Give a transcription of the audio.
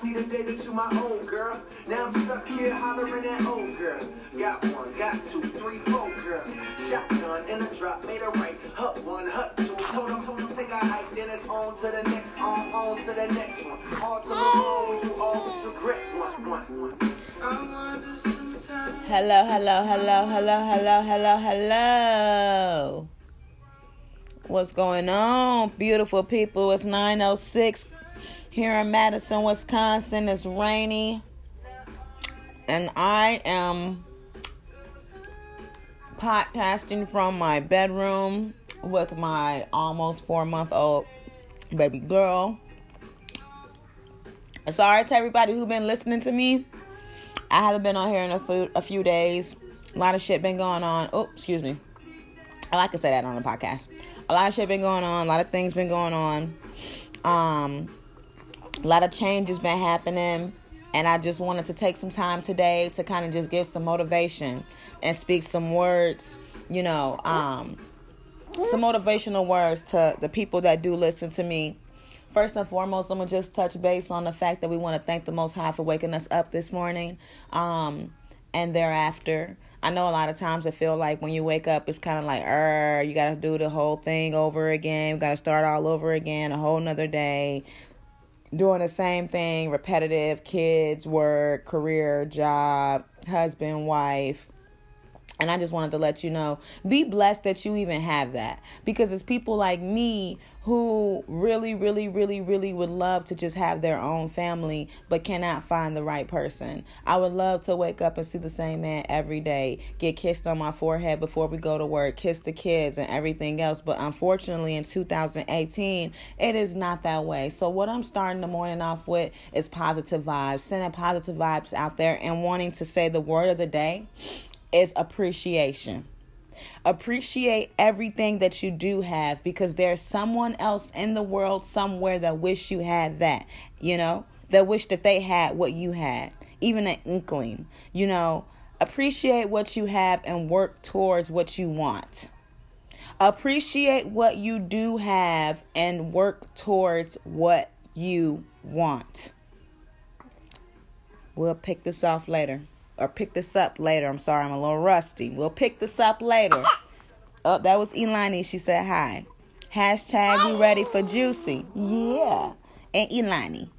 see the day that you my old girl. Now I'm stuck here hollering at old girl. Got one, got two, three, four girl. Shotgun in a drop, made a right. Hut one, hut two. Told him, told take a hike, then it's on to the next, on, on to the next one. All to home, you always regret one, one, one. Hello, hello, hello, hello, hello, hello, hello. What's going on, beautiful people? It's 906 here in Madison, Wisconsin. It's rainy. And I am podcasting from my bedroom with my almost four month old baby girl. Sorry to everybody who's been listening to me. I haven't been on here in a few, a few days. A lot of shit been going on. Oh, excuse me. I like to say that on the podcast. A lot of shit been going on. A lot of things been going on. Um, a lot of changes been happening. And I just wanted to take some time today to kind of just give some motivation and speak some words, you know, um, some motivational words to the people that do listen to me First and foremost, I'm gonna just touch base on the fact that we want to thank the Most High for waking us up this morning, um, and thereafter. I know a lot of times I feel like when you wake up, it's kind of like, er, you gotta do the whole thing over again. You gotta start all over again, a whole nother day, doing the same thing, repetitive, kids, work, career, job, husband, wife, and I just wanted to let you know be blessed that you even have that. Because it's people like me who really, really, really, really would love to just have their own family but cannot find the right person. I would love to wake up and see the same man every day, get kissed on my forehead before we go to work, kiss the kids and everything else. But unfortunately, in 2018, it is not that way. So, what I'm starting the morning off with is positive vibes, sending positive vibes out there and wanting to say the word of the day is appreciation. Appreciate everything that you do have because there's someone else in the world somewhere that wish you had that, you know, that wish that they had what you had, even an inkling, you know. Appreciate what you have and work towards what you want. Appreciate what you do have and work towards what you want. We'll pick this off later or pick this up later. I'm sorry, I'm a little rusty. We'll pick this up later. oh, that was Elani. She said hi. Hashtag you ready for juicy. Yeah. And Elani.